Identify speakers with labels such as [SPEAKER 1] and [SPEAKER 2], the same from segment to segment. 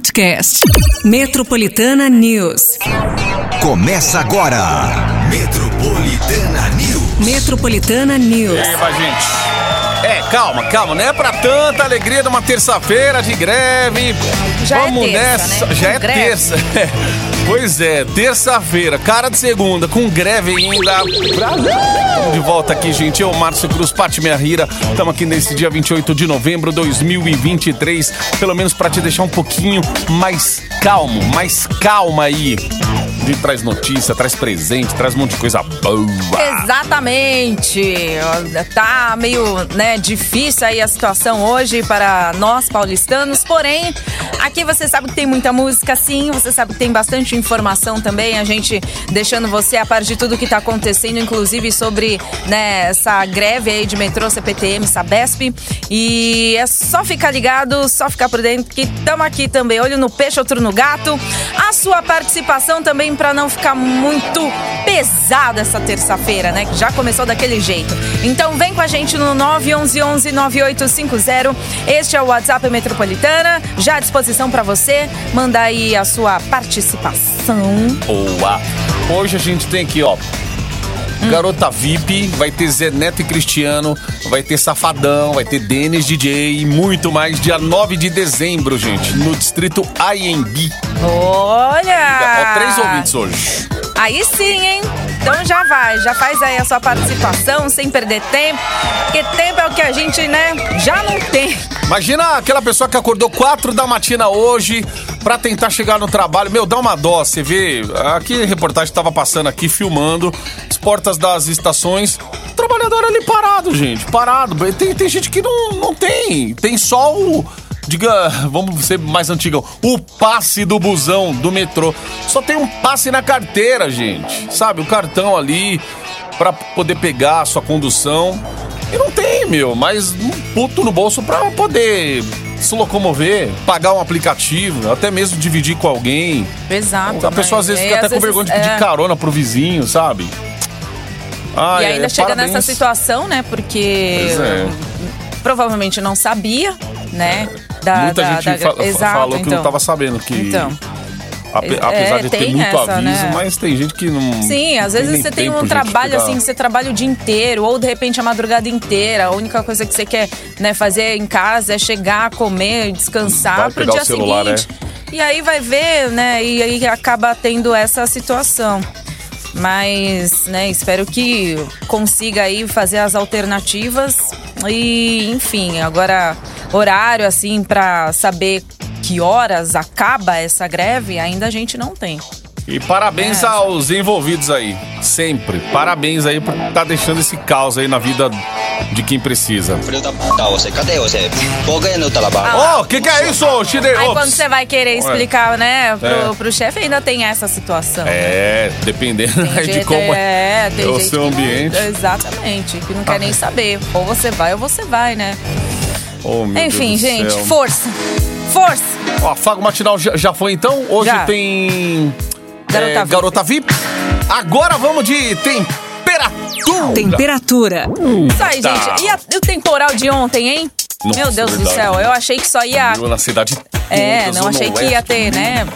[SPEAKER 1] podcast. Metropolitana News.
[SPEAKER 2] Começa agora. Metropolitana News.
[SPEAKER 1] Metropolitana News.
[SPEAKER 3] E vai, gente. É, calma, calma, não é pra tanta alegria de uma terça-feira de greve.
[SPEAKER 4] Já é
[SPEAKER 3] Vamos
[SPEAKER 4] terça,
[SPEAKER 3] nessa.
[SPEAKER 4] né?
[SPEAKER 3] Já
[SPEAKER 4] Com
[SPEAKER 3] é
[SPEAKER 4] greve.
[SPEAKER 3] terça. Pois é, terça-feira, cara de segunda, com greve ainda. Estamos de volta aqui, gente. Eu, Márcio Cruz, Pati Minha Rira. Estamos aqui nesse dia 28 de novembro de 2023. Pelo menos pra te deixar um pouquinho mais calmo, mais calma aí. Gente traz notícia, traz presente, traz um monte de coisa boa.
[SPEAKER 4] Exatamente. Tá meio, né, difícil aí a situação hoje para nós paulistanos, porém, aqui você sabe que tem muita música sim, você sabe que tem bastante informação também, a gente deixando você a par de tudo que tá acontecendo, inclusive sobre, né, essa greve aí de metrô, CPTM, Sabesp, e é só ficar ligado, só ficar por dentro que estamos aqui também, olho no peixe, outro no gato. A sua participação também para não ficar muito pesada essa terça-feira, né? Que já começou daquele jeito. Então vem com a gente no 911-9850. Este é o WhatsApp Metropolitana, já à disposição para você mandar aí a sua participação.
[SPEAKER 3] Boa. Hoje a gente tem aqui, ó. Garota VIP, vai ter Zé Neto e Cristiano, vai ter Safadão, vai ter Denis DJ e muito mais dia 9 de dezembro, gente, no distrito IMB.
[SPEAKER 4] Olha!
[SPEAKER 3] Ó, três ouvintes hoje.
[SPEAKER 4] Aí sim, hein? Então já vai, já faz aí a sua participação sem perder tempo, porque tempo é o que a gente, né, já não tem.
[SPEAKER 3] Imagina aquela pessoa que acordou 4 da matina hoje pra tentar chegar no trabalho. Meu, dá uma dó, você vê. Aqui a reportagem tava passando aqui, filmando as portas das estações. O trabalhador ali parado, gente, parado. Tem, tem gente que não, não tem. Tem só o. Diga, vamos ser mais antigão. O passe do busão, do metrô. Só tem um passe na carteira, gente. Sabe? O cartão ali pra poder pegar a sua condução. E não tem, meu, mas um puto no bolso pra poder se locomover, pagar um aplicativo, até mesmo dividir com alguém.
[SPEAKER 4] Exato.
[SPEAKER 3] A pessoa às vezes
[SPEAKER 4] aí,
[SPEAKER 3] fica até com
[SPEAKER 4] vezes,
[SPEAKER 3] vergonha de pedir
[SPEAKER 4] é.
[SPEAKER 3] carona pro vizinho, sabe? Ai,
[SPEAKER 4] E ainda
[SPEAKER 3] ai,
[SPEAKER 4] chega
[SPEAKER 3] parabéns.
[SPEAKER 4] nessa situação, né? Porque
[SPEAKER 3] é.
[SPEAKER 4] provavelmente não sabia, né? Da,
[SPEAKER 3] Muita
[SPEAKER 4] da-
[SPEAKER 3] gente
[SPEAKER 4] da-
[SPEAKER 3] fa-
[SPEAKER 4] Exato,
[SPEAKER 3] falou que
[SPEAKER 4] então.
[SPEAKER 3] não tava sabendo que.
[SPEAKER 4] Então.
[SPEAKER 3] ape-
[SPEAKER 4] É,
[SPEAKER 3] apesar de ter muito
[SPEAKER 4] essa,
[SPEAKER 3] aviso,
[SPEAKER 4] né?
[SPEAKER 3] mas tem gente que não.
[SPEAKER 4] Sim, às vezes você tem um trabalho assim, você trabalha o dia inteiro, ou de repente a madrugada inteira. A única coisa que você quer né, fazer em casa é chegar, comer, descansar pro
[SPEAKER 3] pegar
[SPEAKER 4] dia
[SPEAKER 3] o celular,
[SPEAKER 4] seguinte. E aí vai ver, né? E aí acaba tendo essa situação. Mas, né, espero que consiga aí fazer as alternativas e, enfim, agora horário assim pra saber que horas acaba essa greve, ainda a gente não tem.
[SPEAKER 3] E parabéns
[SPEAKER 4] É.
[SPEAKER 3] aos envolvidos aí. Sempre. Parabéns aí por estar deixando esse caos aí na vida de quem precisa.
[SPEAKER 5] Filho da puta, você, cadê você? Por que não trabalha?
[SPEAKER 3] Ô, o que, que é isso, Chide?
[SPEAKER 4] Aí quando você vai querer explicar, né, pro,
[SPEAKER 3] É.
[SPEAKER 4] pro chefe, ainda tem essa situação.
[SPEAKER 3] É, dependendo
[SPEAKER 4] Tem
[SPEAKER 3] aí de como
[SPEAKER 4] é, tem
[SPEAKER 3] é o seu
[SPEAKER 4] não-
[SPEAKER 3] ambiente. Ah.
[SPEAKER 4] exatamente, que não quer nem saber. Ou você vai ou você vai, né?
[SPEAKER 3] Oh, meu
[SPEAKER 4] Enfim,
[SPEAKER 3] Deus do
[SPEAKER 4] gente,
[SPEAKER 3] céu.
[SPEAKER 4] força! Força!
[SPEAKER 3] Ó, Fago Matinal já, já foi então? Hoje
[SPEAKER 4] Já.
[SPEAKER 3] tem.
[SPEAKER 4] Garota
[SPEAKER 3] é,
[SPEAKER 4] VIP.
[SPEAKER 3] Garota VIP. Agora vamos de temperatura.
[SPEAKER 1] Temperatura.
[SPEAKER 4] Isso aí,
[SPEAKER 3] Tá.
[SPEAKER 4] gente. E, a- e o temporal de ontem, hein?
[SPEAKER 3] Nossa,
[SPEAKER 4] Meu Deus do
[SPEAKER 3] verdade.
[SPEAKER 4] céu, eu achei que só ia.
[SPEAKER 3] Viu Na cidade toda,
[SPEAKER 4] É, não achei que ia ter, né?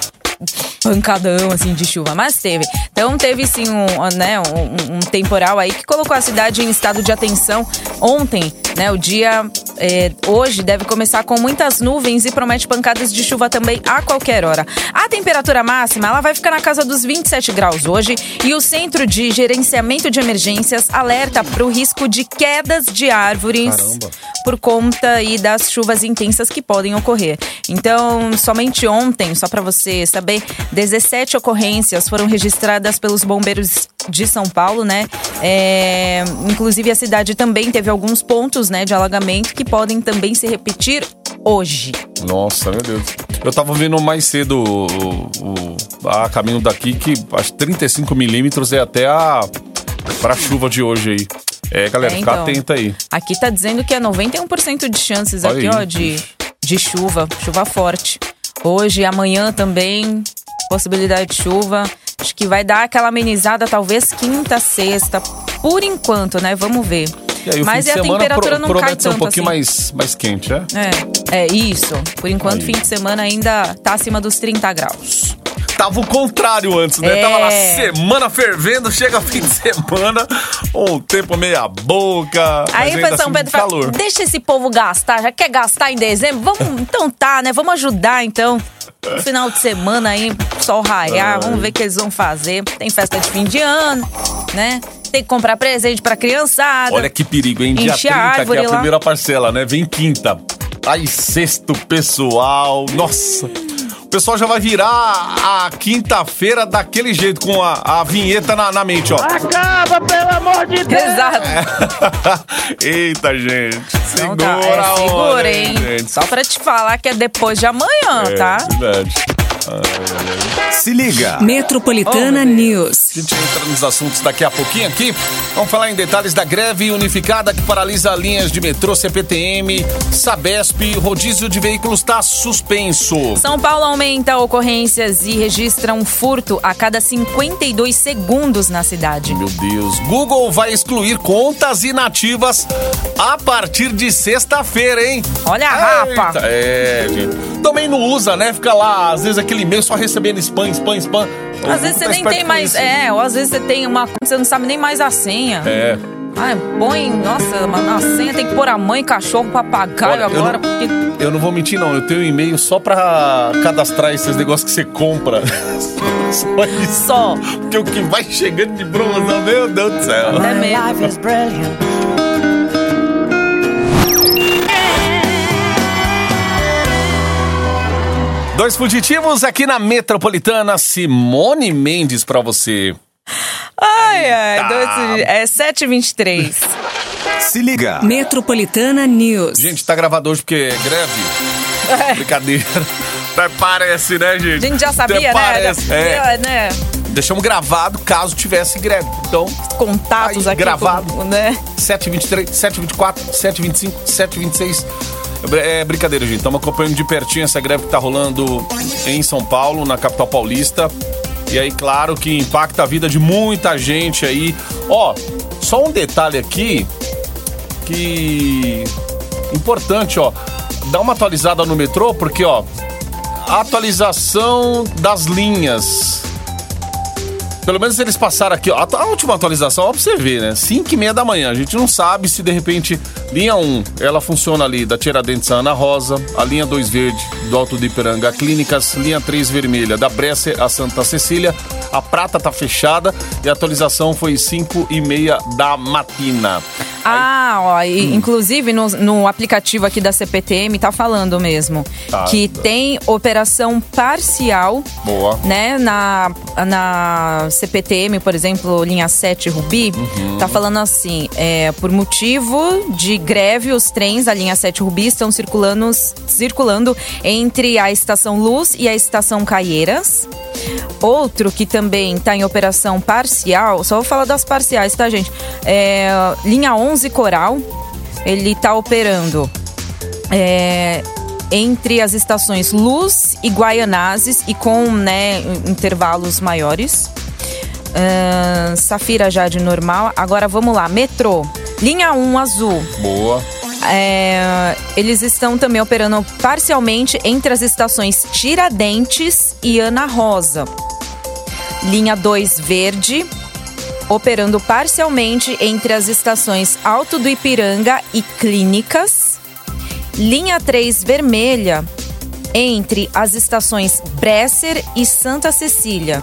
[SPEAKER 4] Pancadão, assim, de chuva, mas teve. Então teve, sim, um, né, um, um temporal aí que colocou a cidade em estado de atenção ontem, né? O dia é, hoje deve começar com muitas nuvens e promete pancadas de chuva também a qualquer hora. A temperatura máxima, ela vai ficar na casa dos 27 graus hoje e o Centro de Gerenciamento de Emergências alerta para o risco de quedas de árvores
[SPEAKER 3] Caramba.
[SPEAKER 4] por conta aí das chuvas intensas que podem ocorrer. Então, somente ontem, só para você saber, 17 ocorrências foram registradas pelos bombeiros de São Paulo, né? É, inclusive a cidade também teve alguns pontos, né, de alagamento que podem também se repetir hoje.
[SPEAKER 3] Nossa, meu Deus. Eu tava vendo mais cedo o, o- a caminho daqui que acho que 35 milímetros é até a pra chuva de hoje aí. É, galera,
[SPEAKER 4] É,
[SPEAKER 3] fica
[SPEAKER 4] então.
[SPEAKER 3] atenta aí.
[SPEAKER 4] Aqui tá dizendo que é 91% de chances
[SPEAKER 3] Olha
[SPEAKER 4] aqui,
[SPEAKER 3] aí.
[SPEAKER 4] ó, de, de chuva, chuva forte. Hoje e amanhã também, possibilidade de chuva. Acho que vai dar aquela amenizada talvez quinta, sexta, por enquanto, né? Vamos ver.
[SPEAKER 3] E aí, o
[SPEAKER 4] Mas
[SPEAKER 3] fim de
[SPEAKER 4] a
[SPEAKER 3] semana
[SPEAKER 4] temperatura não cai
[SPEAKER 3] promete ser um
[SPEAKER 4] tanto
[SPEAKER 3] pouquinho
[SPEAKER 4] assim.
[SPEAKER 3] mais, mais quente, é?
[SPEAKER 4] É, é isso. Por enquanto,
[SPEAKER 3] Aí.
[SPEAKER 4] fim de semana ainda tá acima dos 30 graus.
[SPEAKER 3] Tava o contrário antes, né?
[SPEAKER 4] É.
[SPEAKER 3] Tava lá semana fervendo, chega fim de semana, um tempo meia boca. mas
[SPEAKER 4] Aí
[SPEAKER 3] ainda
[SPEAKER 4] foi São
[SPEAKER 3] assim,
[SPEAKER 4] Pedro fala,
[SPEAKER 3] calor.
[SPEAKER 4] deixa esse povo gastar, já quer gastar em dezembro? Vamos, então tá, né? Vamos ajudar, então. No final de semana aí, sol raiar, vamos ver o que eles vão fazer. Tem festa de fim de ano, né? Tem que comprar presente pra criançada.
[SPEAKER 3] Olha que perigo, hein? Dia
[SPEAKER 4] Enche a
[SPEAKER 3] 30, que é a
[SPEAKER 4] lá.
[SPEAKER 3] primeira parcela, né? Vem quinta. Aí sexto, pessoal. Nossa. O pessoal já vai virar a quinta-feira daquele jeito, com a, a vinheta na, na mente, ó.
[SPEAKER 6] Acaba, pelo amor de Deus!
[SPEAKER 4] Exato.
[SPEAKER 3] Eita, gente.
[SPEAKER 4] Então
[SPEAKER 3] Segura
[SPEAKER 4] tá,
[SPEAKER 3] a
[SPEAKER 4] é, segura, hein?
[SPEAKER 3] gente.
[SPEAKER 4] Só pra te falar que é depois de amanhã,
[SPEAKER 3] É,
[SPEAKER 4] tá?
[SPEAKER 3] verdade.
[SPEAKER 2] Se liga.
[SPEAKER 1] Metropolitana
[SPEAKER 4] Oh,
[SPEAKER 1] News.
[SPEAKER 3] A gente entra nos assuntos daqui a pouquinho aqui. Vamos falar em detalhes da greve unificada que paralisa linhas de metrô, CPTM, Sabesp. Rodízio de veículos está suspenso.
[SPEAKER 4] São Paulo aumenta ocorrências e registra um furto a cada 52 segundos na cidade.
[SPEAKER 3] Meu Deus. Google vai excluir contas inativas a partir de sexta-feira, hein?
[SPEAKER 4] Olha a rapa.
[SPEAKER 3] Eita, É, gente. Também não usa, né? Fica lá, às vezes, aquele e-mail só recebendo spam, spam, spam.
[SPEAKER 4] Às vezes você
[SPEAKER 3] Tá
[SPEAKER 4] nem tem mais.
[SPEAKER 3] isso.
[SPEAKER 4] É, ou às vezes você tem uma conta, você não sabe nem mais a senha.
[SPEAKER 3] É.
[SPEAKER 4] Ai, põe. Nossa, mano, a senha tem que pôr a mãe, cachorro, papagaio
[SPEAKER 3] Olha, eu
[SPEAKER 4] agora,
[SPEAKER 3] não-
[SPEAKER 4] porque.
[SPEAKER 3] Eu não vou mentir, não. Eu tenho um e-mail só pra cadastrar esses negócios que você compra. só isso.
[SPEAKER 4] Só.
[SPEAKER 3] Porque o que vai chegando de promoção, meu Deus do céu.
[SPEAKER 4] É mesmo.
[SPEAKER 3] Dois fugitivos aqui na Metropolitana. Simone Mendes pra você.
[SPEAKER 4] Ai, ai, dois, é 7h23.
[SPEAKER 2] Se liga.
[SPEAKER 1] Metropolitana News.
[SPEAKER 3] Gente, tá gravado hoje porque é greve. Brincadeira. Até parece, né, gente?
[SPEAKER 4] A gente já sabia,
[SPEAKER 3] Até
[SPEAKER 4] né?
[SPEAKER 3] Parece. É.
[SPEAKER 4] né?
[SPEAKER 3] Deixamos gravado caso tivesse greve. Então,
[SPEAKER 4] Contatos
[SPEAKER 3] Aí,
[SPEAKER 4] aqui.
[SPEAKER 3] gravado.
[SPEAKER 4] tudo, né?
[SPEAKER 3] 7h23, 7h24, 7h25, 7h26. É brincadeira, gente. Estamos acompanhando de pertinho essa greve que tá rolando em São Paulo, na capital paulista. E aí, claro que impacta a vida de muita gente aí. Ó, só um detalhe aqui que importante, ó. Dá uma atualizada no metrô, porque, ó, atualização das linhas. Pelo menos eles passaram aqui, ó. A, última atualização, ó, pra você ver, né? 5 e meia da manhã. A gente não sabe se de repente. Linha 1, ela funciona ali da Tiradentes a Ana Rosa. A linha 2 verde, do Alto do Ipiranga a Clínicas. Linha 3 vermelha, da Bresser a Santa Cecília. A prata tá fechada e a atualização foi 5 e meia da matina.
[SPEAKER 4] Ah, ó, e,
[SPEAKER 3] Hum.
[SPEAKER 4] inclusive no, no aplicativo aqui da CPTM tá falando mesmo
[SPEAKER 3] Tá.
[SPEAKER 4] que tem operação parcial,
[SPEAKER 3] Boa.
[SPEAKER 4] né, na, na CPTM, por exemplo, linha 7 Rubi,
[SPEAKER 3] Uhum.
[SPEAKER 4] tá falando assim, é, por motivo de greve, os trens da linha 7 Rubi estão circulando, circulando entre a estação Luz e a estação Caieiras. Outro que também está em operação parcial, só vou falar das parciais, tá, gente? É, linha 11 Coral, ele está operando é, entre as estações Luz e Guaianazes e com né, intervalos maiores. Ahn, Safira já de normal. Agora vamos lá, metrô. Linha 1 azul.
[SPEAKER 3] Boa.
[SPEAKER 4] É, eles estão também operando parcialmente entre as estações Tiradentes e Ana Rosa. Linha 2 verde, operando parcialmente entre as estações Alto do Ipiranga e Clínicas. Linha 3 vermelha, entre as estações Bresser e Santa Cecília.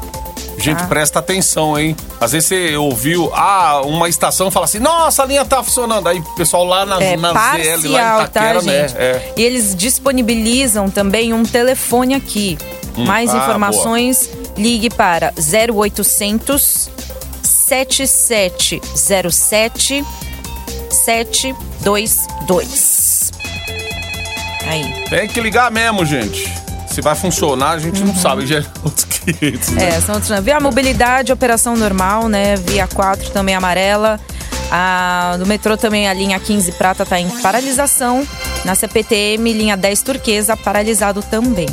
[SPEAKER 3] Gente,
[SPEAKER 4] Ah.
[SPEAKER 3] presta atenção, hein? Às vezes você ouviu ah, uma estação fala assim, nossa, a linha tá funcionando. Aí o pessoal lá na,
[SPEAKER 4] É
[SPEAKER 3] na ZL, lá
[SPEAKER 4] parcial,
[SPEAKER 3] em Itaquera,
[SPEAKER 4] tá,
[SPEAKER 3] né? É.
[SPEAKER 4] E eles disponibilizam também um telefone aqui. Mais
[SPEAKER 3] ah,
[SPEAKER 4] informações, ligue para 0800 7707 722. Aí.
[SPEAKER 3] Tem que ligar mesmo, gente. Se vai funcionar, a gente não sabe. Já é outros 500. né?
[SPEAKER 4] Uhum. É, são outros. Via mobilidade, operação normal, né? Via 4 também amarela. A, no metrô também a linha 15 prata está em paralisação. Na CPTM, linha 10 turquesa, paralisado também.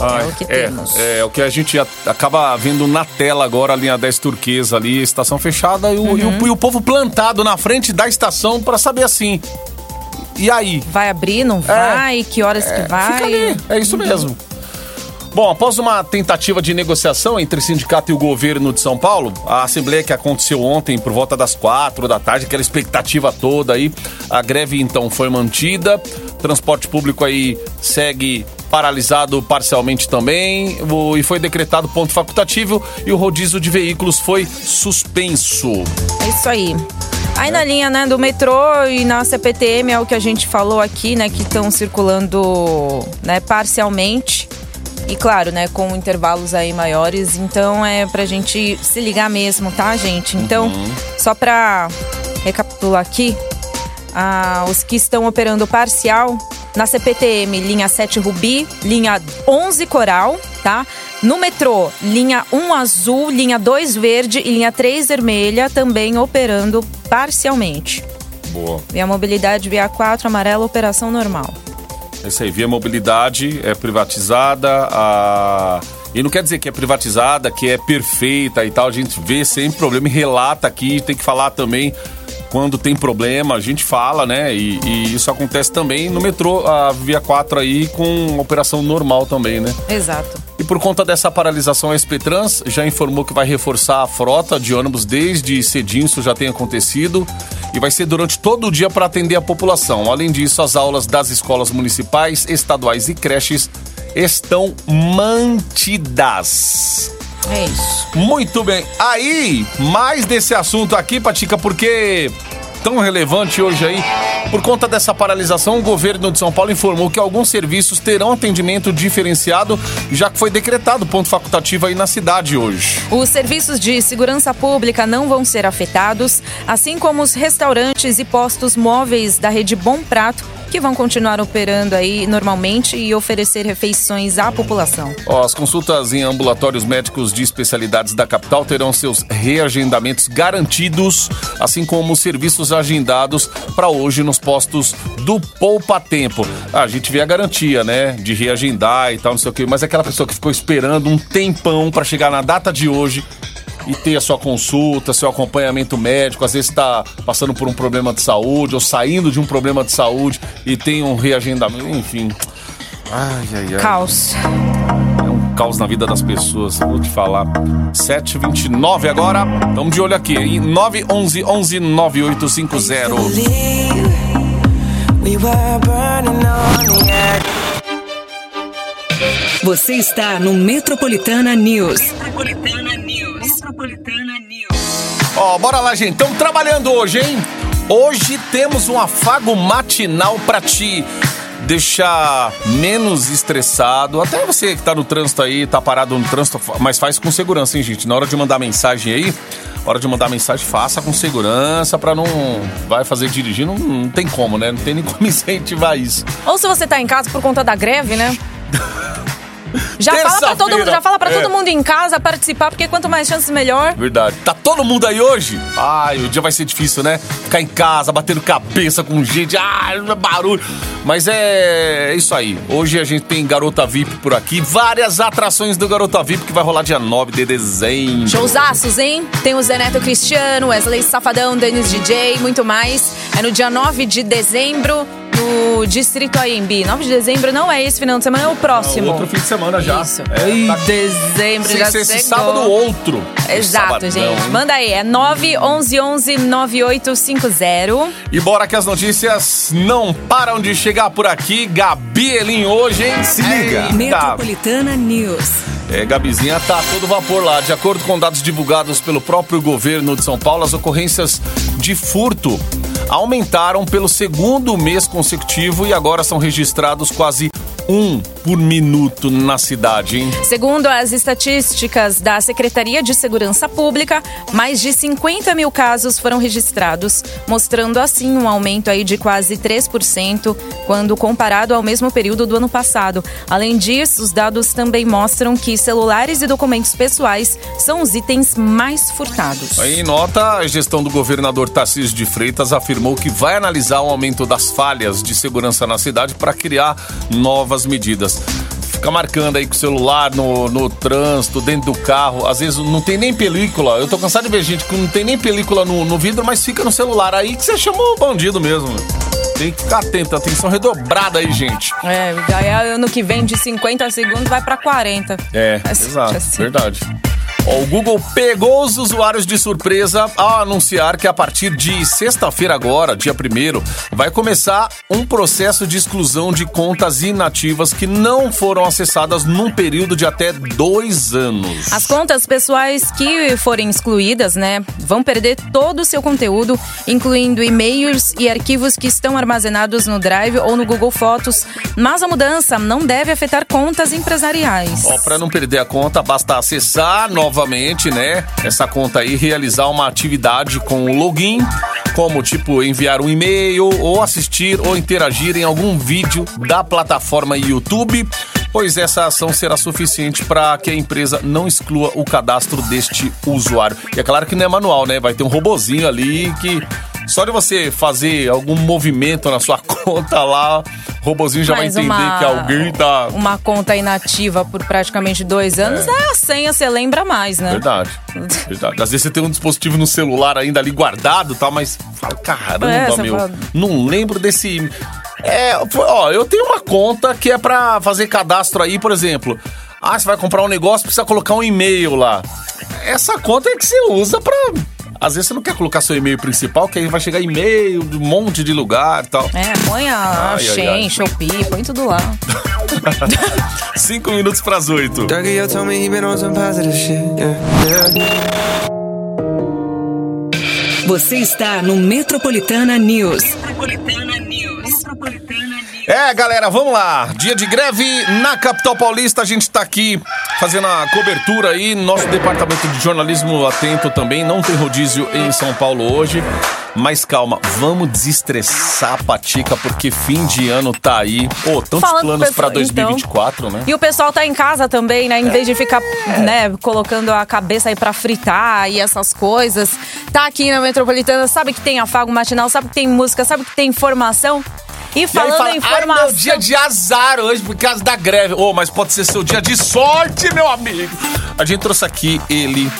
[SPEAKER 4] É o que
[SPEAKER 3] é,
[SPEAKER 4] temos.
[SPEAKER 3] É, o que a gente acaba vendo na tela agora, a linha 10 turquesa ali, estação fechada e o, e
[SPEAKER 4] Uhum.
[SPEAKER 3] o- e o povo plantado na frente da estação pra saber assim. E aí?
[SPEAKER 4] Vai abrir, não vai? Que horas que vai?
[SPEAKER 3] Fica ali, é isso mesmo. Bom, após uma tentativa de negociação entre sindicato e o governo de São Paulo, a assembleia que aconteceu ontem por volta das quatro da tarde, aquela expectativa toda aí, a greve então foi mantida, transporte público aí segue paralisado parcialmente também, o- e foi decretado ponto facultativo e o rodízio de veículos foi suspenso.
[SPEAKER 4] É isso aí. Aí na linha né, do metrô e na CPTM é o que a gente falou aqui, né? Que estão circulando né, parcialmente. E claro, né, com intervalos aí maiores. Então é pra gente se ligar mesmo, tá, gente? Então, só pra recapitular aqui, ah, os que estão operando parcial na CPTM, linha 7 Rubi, linha 11 Coral, tá? No metrô, linha 1 azul, linha 2 verde e linha 3 vermelha, também operando parcialmente.
[SPEAKER 3] Boa.
[SPEAKER 4] Via mobilidade, via 4 amarela, operação normal.
[SPEAKER 3] É isso aí, Via Mobilidade é privatizada, a... e não quer dizer que é privatizada, que é perfeita e tal, a gente vê sem problema e relata aqui, tem que falar também quando tem problema, a gente fala, né? E, e isso acontece também no metrô, a Via 4 aí com operação normal também, né?
[SPEAKER 4] Exato.
[SPEAKER 3] E por conta dessa paralisação, a SP Trans já informou que vai reforçar a frota de ônibus desde cedinho, isso já tem acontecido, e vai ser durante todo o dia para atender a população. Além disso, as aulas das escolas municipais, estaduais e creches estão mantidas.
[SPEAKER 4] É isso.
[SPEAKER 3] Muito bem. Aí, mais desse assunto aqui, Patica, porque tão relevante hoje aí. Por conta dessa paralisação, o governo de São Paulo informou que alguns serviços terão atendimento diferenciado, já que foi decretado ponto facultativo aí na cidade hoje.
[SPEAKER 4] Os serviços de segurança pública não vão ser afetados, assim como os restaurantes e postos móveis da rede Bom Prato, que vão continuar operando aí normalmente e oferecer refeições à população.
[SPEAKER 3] As consultas em ambulatórios médicos de especialidades da capital terão seus reagendamentos garantidos, assim como os serviços agendados para hoje nos postos do Poupa Tempo. A gente vê a garantia, né, de reagendar e tal, não sei o quê, mas aquela pessoa que ficou esperando um tempão para chegar na data de hoje e ter a sua consulta, seu acompanhamento médico, às vezes está passando por um problema de saúde ou saindo de um problema de saúde e tem um reagendamento, enfim. Ai, ai, ai.
[SPEAKER 4] Caos.
[SPEAKER 3] É um caos na vida das pessoas, vou te falar. 7h29 agora, estamos de olho aqui, em 911 11 9850.
[SPEAKER 7] We were burning on the edge.
[SPEAKER 1] Você está no Metropolitana News.
[SPEAKER 3] Ó, bora lá, gente, estamos trabalhando hoje, hein? Hoje temos um afago matinal pra te deixar menos estressado. Até você que tá no trânsito aí, tá parado no trânsito, mas faz com segurança, hein, gente? Na hora de mandar mensagem aí, hora de mandar mensagem, faça com segurança pra não. Vai fazer dirigir, não, não tem como, né? Não tem nem como incentivar isso.
[SPEAKER 4] Ou se você tá em casa por conta da greve, né? Já fala pra todo mundo, já fala pra
[SPEAKER 3] É.
[SPEAKER 4] todo mundo em casa participar, porque quanto mais chances melhor.
[SPEAKER 3] Verdade. Tá todo mundo aí hoje? Ai, o dia vai ser difícil, né? Ficar em casa, batendo cabeça com gente, ai, barulho. Mas é isso aí. Hoje a gente tem Garota VIP por aqui, várias atrações do Garota VIP que vai rolar dia 9 de dezembro.
[SPEAKER 4] Showzaços, hein? Tem o Zé Neto Cristiano, Wesley Safadão, Denis DJ, muito mais. É no dia 9 de dezembro, no Distrito AMB. 9 de dezembro não é esse final de semana, é o próximo.
[SPEAKER 3] Outro fim de semana já.
[SPEAKER 4] Isso.
[SPEAKER 3] É,
[SPEAKER 4] Ai,
[SPEAKER 3] tá-
[SPEAKER 4] dezembro
[SPEAKER 3] Sem
[SPEAKER 4] já
[SPEAKER 3] ser esse sábado outro.
[SPEAKER 4] Exato,
[SPEAKER 3] Sabadão,
[SPEAKER 4] gente.
[SPEAKER 3] hein?
[SPEAKER 4] Manda aí, é 911 9850.
[SPEAKER 3] E bora que as notícias não param de chegar por aqui. Gabi Elin hoje, hein?
[SPEAKER 2] Se liga.
[SPEAKER 1] Metropolitana News.
[SPEAKER 3] É, Gabizinha tá a todo vapor lá. De acordo com dados divulgados pelo próprio governo de São Paulo, as ocorrências de furto aumentaram pelo segundo mês consecutivo e agora são registrados quase um por minuto na cidade, hein?
[SPEAKER 4] Segundo as estatísticas da Secretaria de Segurança Pública, mais de 50 mil casos foram registrados, mostrando assim um aumento aí de quase 3% quando comparado ao mesmo período do ano passado. Além disso, os dados também mostram que celulares e documentos pessoais são os itens mais furtados.
[SPEAKER 3] Em nota, a gestão do governador Tarcísio de Freitas afirmou que vai analisar o aumento das falhas de segurança na cidade para criar novas medidas. fica marcando aí com o celular no, no trânsito, dentro do carro. Às vezes não tem nem película. Eu tô cansado de ver gente que não tem nem película no, no vidro, mas fica no celular. Aí que você chama o bandido mesmo. Tem que ficar atento, atenção redobrada aí, gente.
[SPEAKER 4] É, aí ano que vem de 50 segundos vai pra 40.
[SPEAKER 3] É,
[SPEAKER 4] Assim,
[SPEAKER 3] exato,
[SPEAKER 4] assim.
[SPEAKER 3] verdade. O Google pegou os usuários de surpresa ao anunciar que a partir de sexta-feira agora, dia 1 vai começar um processo de exclusão de contas inativas que não foram acessadas num período de até dois anos.
[SPEAKER 4] As contas pessoais que forem excluídas, né, vão perder todo o seu conteúdo, incluindo e-mails e arquivos que estão armazenados no Drive ou no Google Fotos. Mas a mudança não deve afetar contas empresariais.
[SPEAKER 3] Ó, pra não perder a conta, basta acessar novamente, né? Essa conta aí, realizar uma atividade com o login, como tipo enviar um e-mail ou assistir ou interagir em algum vídeo da plataforma YouTube. Pois essa ação será suficiente para que a empresa não exclua o cadastro deste usuário. E é claro que não é manual, né? Vai ter um robozinho ali que só de você fazer algum movimento na sua conta lá, o robozinho já vai entender
[SPEAKER 4] uma-
[SPEAKER 3] que alguém tá
[SPEAKER 4] Uma conta inativa por praticamente dois anos, é. a senha você lembra mais, né?
[SPEAKER 3] Verdade. Verdade. Às vezes você tem um dispositivo no celular ainda ali guardado e tal, mas fala, caramba,
[SPEAKER 4] É,
[SPEAKER 3] meu.
[SPEAKER 4] fala-
[SPEAKER 3] Não lembro desse. É, ó, eu tenho uma conta que é pra fazer cadastro aí, por exemplo. Ah, você vai comprar um negócio, precisa colocar um e-mail lá. Essa conta é que você usa pra. Às vezes você não quer colocar seu e-mail principal, que aí vai chegar e-mail de um monte de lugar e tal.
[SPEAKER 4] É, põe a
[SPEAKER 3] Ai, ai,
[SPEAKER 4] Shein,
[SPEAKER 3] ai.
[SPEAKER 4] Shopee, põe tudo lá.
[SPEAKER 3] Cinco minutos pras oito.
[SPEAKER 1] Você está no Metropolitana News.
[SPEAKER 3] É, galera, vamos lá. Dia de greve na capital paulista. A gente tá aqui fazendo a cobertura aí. Nosso departamento de jornalismo atento também. Não tem rodízio em São Paulo hoje. Mas calma, vamos desestressar a patica, porque fim de ano tá aí. Ô, tantos
[SPEAKER 4] Falando
[SPEAKER 3] planos pra 2024, né?
[SPEAKER 4] E o pessoal tá em casa também, né? Em vez de ficar, né, colocando a cabeça aí pra fritar e essas coisas. Tá aqui na Metropolitana, sabe que tem afago matinal, sabe que tem música, sabe que tem informação. E
[SPEAKER 3] E
[SPEAKER 4] falando
[SPEAKER 3] fala,
[SPEAKER 4] em
[SPEAKER 3] Ai,
[SPEAKER 4] informação.
[SPEAKER 3] meu dia de azar hoje por causa da greve. Ô, mas pode ser seu dia de sorte, meu amigo. A gente trouxe aqui ele,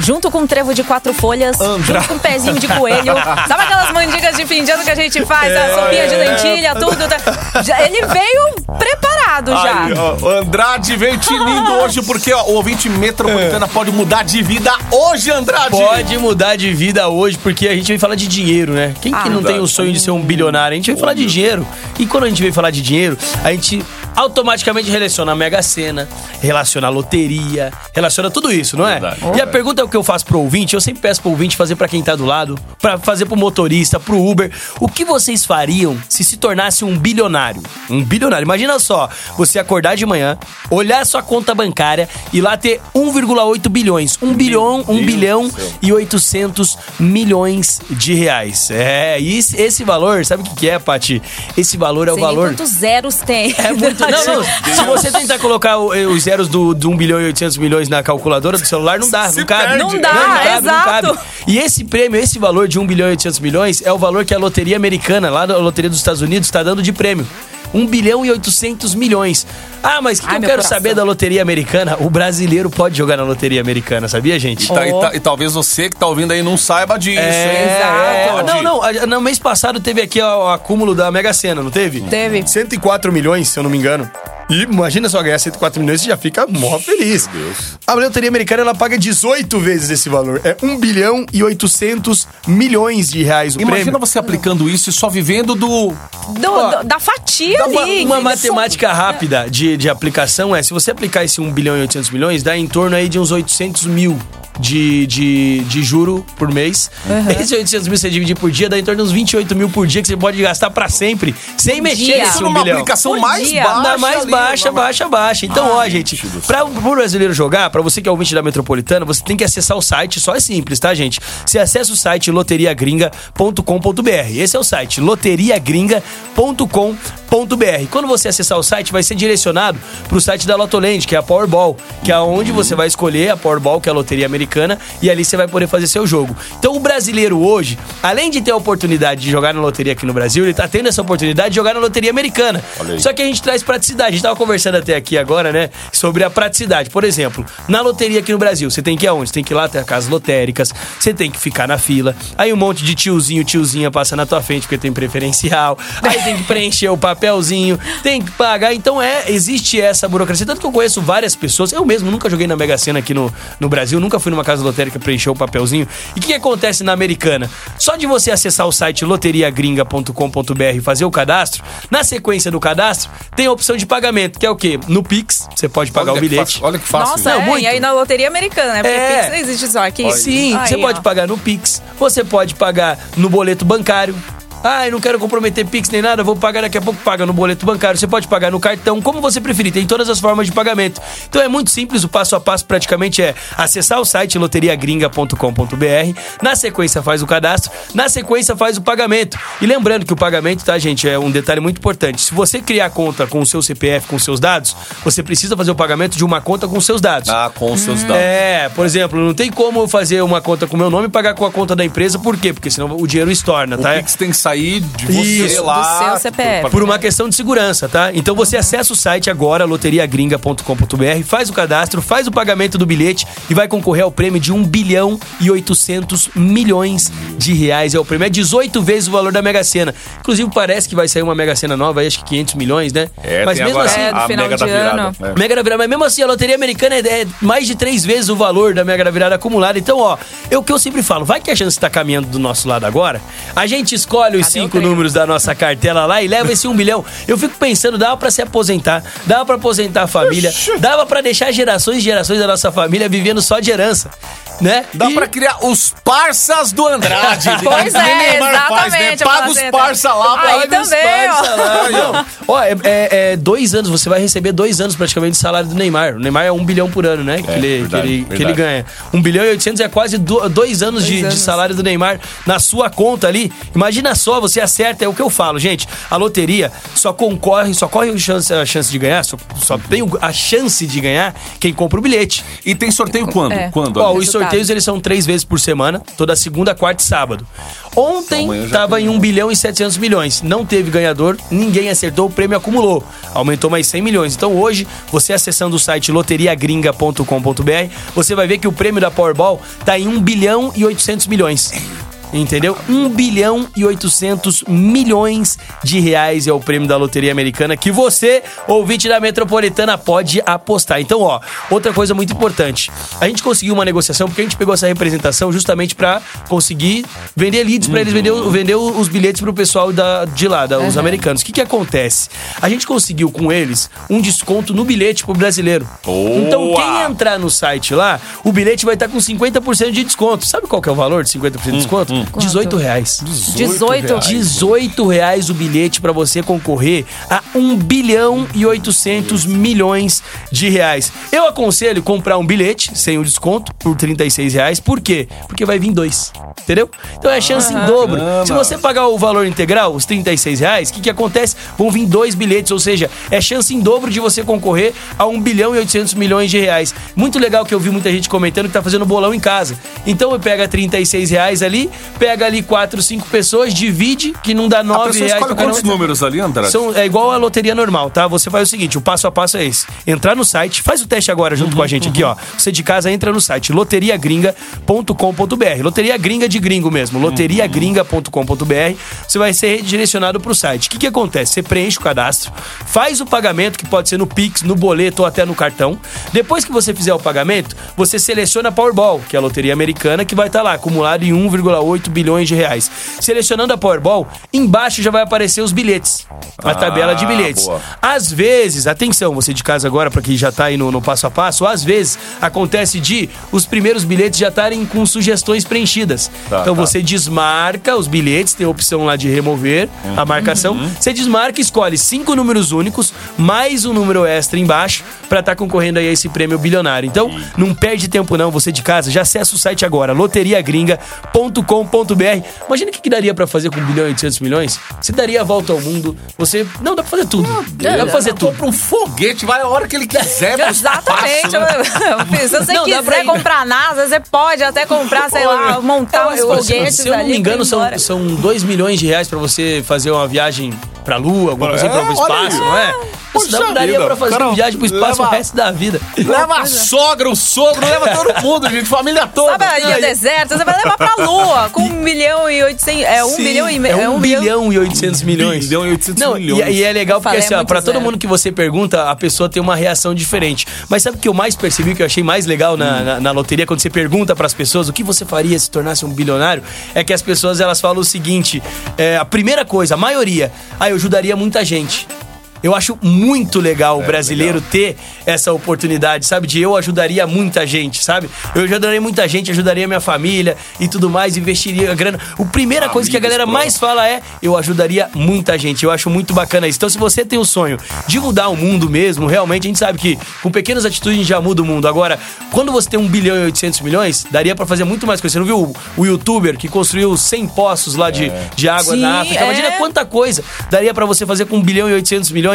[SPEAKER 4] Junto com um trevo de quatro folhas,
[SPEAKER 3] Andra-
[SPEAKER 4] junto com um pezinho de coelho. Sabe aquelas mandigas de fim de ano que a gente faz? a sopinha de lentilha, tudo. tá? Já- ele veio preparado já.
[SPEAKER 3] Aí, ó, o Andrade vem tinindo hoje, porque ó, o ouvinte metropolitana pode mudar de vida hoje, Andrade.
[SPEAKER 8] Pode mudar de vida hoje, porque a gente vem falar de dinheiro, né? Quem que
[SPEAKER 4] Ah.
[SPEAKER 8] não tem o sonho de ser um bilionário? A gente vem falar de dinheiro. E quando a gente vem falar de dinheiro, a gente automaticamente relaciona a Mega Sena, relaciona a loteria, relaciona tudo isso, não é?
[SPEAKER 3] Verdade.
[SPEAKER 8] E a pergunta que eu faço pro ouvinte, eu sempre peço pro ouvinte fazer pra quem tá do lado, pra fazer pro motorista, pro Uber, o que vocês fariam se se tornasse um bilionário? Um bilionário. Imagina só, você acordar de manhã, olhar sua conta bancária e lá ter 1,8 bilhões. 1 bilhão, 1
[SPEAKER 3] Deus
[SPEAKER 8] bilhão e 800 milhões de reais. É, e esse, valor, sabe o que, que é, Pati? Esse valor é o
[SPEAKER 4] Sei
[SPEAKER 8] valor.
[SPEAKER 4] quantos zeros tem.
[SPEAKER 8] É muito. Não, não. Se você tentar colocar o- eh, os zeros do, do 1 bilhão e 800 milhões na calculadora do celular, não dá, não cabe.
[SPEAKER 3] perde.
[SPEAKER 4] Não dá, exato.
[SPEAKER 8] cabe. E esse prêmio, esse valor de 1 bilhão e 800 milhões é o valor que a loteria americana, lá da loteria dos Estados Unidos, está dando de prêmio. 1 bilhão e 800 milhões. Ah, mas o que,
[SPEAKER 4] Ai,
[SPEAKER 8] eu quero
[SPEAKER 4] coração.
[SPEAKER 8] saber da loteria americana? O brasileiro pode jogar na loteria americana, sabia, gente?
[SPEAKER 3] E, tá- e tá- e talvez você que tá ouvindo aí não saiba disso, hein?
[SPEAKER 8] É,
[SPEAKER 4] Exato.
[SPEAKER 8] Não, não. a- No mês passado teve aqui ó, o acúmulo da Mega Sena, não teve?
[SPEAKER 4] Teve.
[SPEAKER 8] 104 milhões, se eu não me engano. E imagina só ganhar 104 milhões, você já fica mó feliz. A loteria americana ela paga 18 vezes esse valor. É 1 bilhão e 800 milhões de reais o
[SPEAKER 3] Imagina
[SPEAKER 8] prêmio.
[SPEAKER 3] você aplicando isso e só vivendo do.
[SPEAKER 4] Do- do- da fatia
[SPEAKER 8] uma,
[SPEAKER 4] ali.
[SPEAKER 8] uma
[SPEAKER 4] que-
[SPEAKER 8] matemática rápida de, de aplicação é, se você aplicar esse 1 bilhão e 800 milhões, dá em torno aí de uns 800 mil de, de, de juro por mês. Esse 800 mil você dividir por dia, dá em torno de uns 28 mil por dia que você pode gastar pra sempre, sem mexer
[SPEAKER 4] dia.
[SPEAKER 8] nesse
[SPEAKER 3] Isso
[SPEAKER 8] 1
[SPEAKER 3] numa
[SPEAKER 8] bilhão.
[SPEAKER 3] aplicação
[SPEAKER 4] Por
[SPEAKER 3] mais
[SPEAKER 4] dia.
[SPEAKER 3] baixa.
[SPEAKER 8] Na mais
[SPEAKER 3] ali,
[SPEAKER 8] baixa, baixa, baixa. Então, ó, gente, pra, pro brasileiro jogar, pra você que é ouvinte da Metropolitana, você tem que acessar o site, só é simples, tá, gente? Você acessa o site loteriagringa.com.br. Esse é o site, loteriagringa.com.br. Quando você acessar o site, vai ser direcionado pro site da Lotoland, que é a Powerball, que é onde você vai escolher a Powerball, que é a loteria americana Americana e ali você vai poder fazer seu jogo. Então o brasileiro hoje, além de ter a oportunidade de jogar na loteria aqui no Brasil, ele tá tendo essa oportunidade de jogar na loteria americana. Só que a gente traz praticidade. A gente tava conversando até aqui agora, né, sobre a praticidade. Por exemplo, na loteria aqui no Brasil, você tem que ir aonde? Você tem que ir lá até casas lotéricas, você tem que ficar na fila. Aí um monte de tiozinho, tiozinha passa na tua frente porque tem preferencial. Aí tem que preencher o papelzinho, tem que pagar. Então é, existe essa burocracia. Tanto que eu conheço várias pessoas. Eu mesmo nunca joguei na Mega Sena aqui no, no Brasil, nunca fui numa casa lotérica preencher o papelzinho. E o que, que acontece na americana? Só de você acessar o site loteriagringa.com.br e fazer o cadastro, na sequência do cadastro, tem a opção de pagamento, que é o quê? No Pix, você pode pagar
[SPEAKER 3] olha
[SPEAKER 8] o bilhete.
[SPEAKER 3] fácil, olha que fácil.
[SPEAKER 4] Nossa,
[SPEAKER 8] Não,
[SPEAKER 4] é,
[SPEAKER 8] muito.
[SPEAKER 4] e aí na loteria americana, né? Porque
[SPEAKER 8] É.
[SPEAKER 4] Pix não existe só aqui.
[SPEAKER 8] Sim,
[SPEAKER 4] Aí,
[SPEAKER 8] você
[SPEAKER 4] ó.
[SPEAKER 8] pode pagar no Pix, você pode pagar no boleto bancário. Ah, eu não quero comprometer Pix nem nada, vou pagar daqui a pouco, paga no boleto bancário. Você pode pagar no cartão, como você preferir, tem todas as formas de pagamento. Então é muito simples, o passo a passo praticamente é acessar o site loteriagringa.com.br, na sequência faz o cadastro, na sequência faz o pagamento. E lembrando que o pagamento, tá, gente, é um detalhe muito importante. Se você criar conta com o seu CPF, com seus dados, você precisa fazer o pagamento de uma conta com os seus dados.
[SPEAKER 3] Ah, com os seus dados.
[SPEAKER 8] É, por exemplo, não tem como eu fazer uma conta com o meu nome e pagar com a conta da empresa, por quê? Porque senão o dinheiro estorna,
[SPEAKER 3] O
[SPEAKER 8] tá?
[SPEAKER 3] Pix tem que sair de você
[SPEAKER 8] Isso,
[SPEAKER 3] lá.
[SPEAKER 4] do seu CPF.
[SPEAKER 8] Por uma questão de segurança, tá? Então você acessa o site agora, loteriagringa.com.br, faz o cadastro, faz o pagamento do bilhete e vai concorrer ao prêmio de 1 bilhão e 800 milhões de reais. É o prêmio, é 18 vezes o valor da Mega Sena. Inclusive parece que vai sair uma Mega Sena nova, aí, acho que 500 milhões, né?
[SPEAKER 3] É,
[SPEAKER 8] Mas
[SPEAKER 3] tem
[SPEAKER 8] mesmo
[SPEAKER 3] agora
[SPEAKER 8] assim,
[SPEAKER 4] É, do
[SPEAKER 3] a
[SPEAKER 4] final
[SPEAKER 3] mega
[SPEAKER 4] de
[SPEAKER 3] da virada.
[SPEAKER 4] ano.
[SPEAKER 3] É.
[SPEAKER 8] Mega da Virada, mas mesmo assim a loteria americana é, é mais de três vezes o valor da Mega da Virada acumulada. Então, ó, é o que eu sempre falo, vai que a chance tá caminhando do nosso lado agora, a gente escolhe os cinco números da nossa cartela lá e leva esse um bilhão. Eu fico pensando, dava pra se aposentar, dava pra aposentar a família, dava pra deixar gerações e gerações da nossa família vivendo só de herança, né?
[SPEAKER 3] Dá
[SPEAKER 8] E-
[SPEAKER 3] pra criar os parças do Andrade.
[SPEAKER 4] Pois é,
[SPEAKER 3] nem Neymar
[SPEAKER 4] exatamente.
[SPEAKER 3] Paga os
[SPEAKER 4] fazia-
[SPEAKER 3] parça lá.
[SPEAKER 4] Aí
[SPEAKER 3] paga os
[SPEAKER 4] também, ó.
[SPEAKER 3] parça lá.
[SPEAKER 8] Ah, não. Ó, é, é- é dois anos, você vai receber dois anos praticamente de salário do Neymar. O Neymar é um bilhão por ano, né? que, ele,
[SPEAKER 3] verdade,
[SPEAKER 8] que, ele, que ele ganha. Um bilhão e oitocentos é quase do- dois anos, de,
[SPEAKER 4] Dois
[SPEAKER 8] de
[SPEAKER 4] anos.
[SPEAKER 8] salário do Neymar na sua conta ali. Imagina só, você acerta, é o que eu falo, gente. A loteria só concorre, só corre a chance, a chance de ganhar, só, só tem o- a chance de ganhar quem compra o bilhete.
[SPEAKER 3] E tem sorteio quando?
[SPEAKER 4] É.
[SPEAKER 3] Quando?
[SPEAKER 8] Ó, os sorteios eles são três vezes por semana, toda segunda, quarta e sábado. Ontem
[SPEAKER 3] Amanhã já
[SPEAKER 8] tava
[SPEAKER 3] tem.
[SPEAKER 8] em 1 bilhão e 700 milhões. Não teve ganhador, ninguém acertou, o prêmio acumulou. Aumentou mais 100 milhões. Então hoje, você acessando o site loteriagringa.com.br, você vai ver que o prêmio da Powerball tá em 1 bilhão e 800 milhões. Entendeu? 1 bilhão e 800 milhões de reais é o prêmio da Loteria Americana que você, ouvinte da Metropolitana, pode apostar. Então, ó, outra coisa muito importante. A gente conseguiu uma negociação porque a gente pegou essa representação justamente pra conseguir vender leads pra eles vender, o- vender os bilhetes pro pessoal da, de lá, da, os americanos. O que que acontece? A gente conseguiu com eles um desconto no bilhete pro brasileiro.
[SPEAKER 3] Boa!
[SPEAKER 8] Então, quem entrar no site lá, o bilhete vai estar com 50% de desconto. Sabe qual que é o valor de 50% de desconto? 18 reais.
[SPEAKER 4] 18?
[SPEAKER 8] 18 reais o bilhete pra você concorrer a 1 bilhão e 800 milhões de reais. Eu aconselho comprar um bilhete sem o desconto por 36 reais. Por quê? Porque vai vir dois. Entendeu? Então é chance em dobro.
[SPEAKER 3] Caramba.
[SPEAKER 8] Se você pagar o valor integral, os 36 reais, o que, que acontece? Vão vir dois bilhetes, ou seja, é chance em dobro de você concorrer a 1 bilhão e 800 milhões de reais. Muito legal que eu vi muita gente comentando que tá fazendo bolão em casa. Então pega 36 reais ali, pega ali 4, 5 pessoas, divide, que não dá
[SPEAKER 3] A
[SPEAKER 8] 9
[SPEAKER 3] pessoa
[SPEAKER 8] reais.
[SPEAKER 3] escolhe quantos números ali, Andrade?
[SPEAKER 8] São, é igual a loteria normal, tá? Você faz o seguinte, o passo a passo é esse. Entrar no site, faz o teste agora junto com a gente aqui, ó. Você de casa entra no site loteriagringa.com.br. Loteria gringa de gringo mesmo, loteriagringa.com.br. Você vai ser redirecionado pro site. O que que acontece? Você preenche o cadastro, faz o pagamento, que pode ser no Pix, no boleto ou até no cartão. Depois que você fizer o pagamento, você seleciona a Powerball, que é a loteria americana, que vai estar lá, acumulado em 1,8 bilhões de reais. Selecionando a Powerball, embaixo já vai aparecer os bilhetes. A
[SPEAKER 3] Ah,
[SPEAKER 8] tabela de bilhetes.
[SPEAKER 3] boa.
[SPEAKER 8] Às vezes, atenção, você de casa agora, pra quem já tá aí no, no passo a passo, às vezes acontece de os primeiros bilhetes já estarem com sugestões preenchidas.
[SPEAKER 3] Tá,
[SPEAKER 8] então
[SPEAKER 3] tá.
[SPEAKER 8] você desmarca os bilhetes, tem a opção lá de remover a marcação.
[SPEAKER 3] Uhum.
[SPEAKER 8] Você desmarca e escolhe cinco números únicos, mais um número extra embaixo, pra estar concorrendo aí a esse prêmio bilionário. Então, não perde tempo não, você de casa, já acessa o site agora, loteriagringa.com.br. Imagina o que, que daria pra fazer com 1 bilhão e 800 milhões? Você daria a volta ao mundo, você... Não, dá pra fazer tudo. dá pra fazer tudo.
[SPEAKER 3] Compra um foguete, vai a hora que ele quiser.
[SPEAKER 4] Exatamente.
[SPEAKER 3] espaço.
[SPEAKER 4] Se você
[SPEAKER 8] Não,
[SPEAKER 4] quiser comprar NASA, você pode até comprar, sei lá, montar uns foguetes
[SPEAKER 8] Se eu não
[SPEAKER 4] ali
[SPEAKER 8] me engano, são, são 2 milhões de reais pra você fazer uma viagem pra Lua, alguma coisa assim,
[SPEAKER 3] É,
[SPEAKER 8] pra o
[SPEAKER 3] olha
[SPEAKER 8] espaço, não é? Isso dá- daria
[SPEAKER 3] vida,
[SPEAKER 8] pra fazer uma viagem pro espaço
[SPEAKER 3] leva-
[SPEAKER 8] o resto da vida.
[SPEAKER 3] Leva a sogra, o sogro, leva todo mundo, gente, família toda.
[SPEAKER 4] Sabe a ilha deserta? Você vai levar pra Lua com 1 milhão e 800... É 1
[SPEAKER 3] Sim,
[SPEAKER 4] milhão e... me-
[SPEAKER 8] É 1 bilhão e 800 milhões.
[SPEAKER 3] bilhão e 800
[SPEAKER 8] Não,
[SPEAKER 3] milhões.
[SPEAKER 8] E, e é legal porque
[SPEAKER 4] falei,
[SPEAKER 8] assim,
[SPEAKER 4] é
[SPEAKER 8] ó, pra todo mundo que você pergunta, a pessoa tem uma reação diferente. Mas sabe o que eu mais percebi, que eu achei mais legal na, na, na loteria, quando você pergunta pras pessoas o que você faria se tornasse um bilionário, é que as pessoas elas falam o seguinte: é, a primeira coisa, a maioria, ah, eu ajudaria muita gente. Eu acho muito legal o brasileiro ter essa oportunidade, sabe? De eu ajudaria muita gente, sabe? Eu ajudaria muita gente, ajudaria minha família e tudo mais, investiria a grana. A primeira coisa que a
[SPEAKER 3] Amigos
[SPEAKER 8] galera mais fala é: eu ajudaria muita gente. Eu acho muito bacana isso. Então, se você tem o sonho de mudar o mundo mesmo, realmente, a gente sabe que com pequenas atitudes a gente já muda o mundo. Agora, quando você tem 1 bilhão e 800 milhões, daria pra fazer muito mais coisa. Você não viu o, o youtuber que construiu 100 poços lá de, de água
[SPEAKER 4] Sim,
[SPEAKER 8] na África? Imagina
[SPEAKER 4] é.
[SPEAKER 8] quanta coisa daria pra você fazer com 1 bilhão e 800 milhões.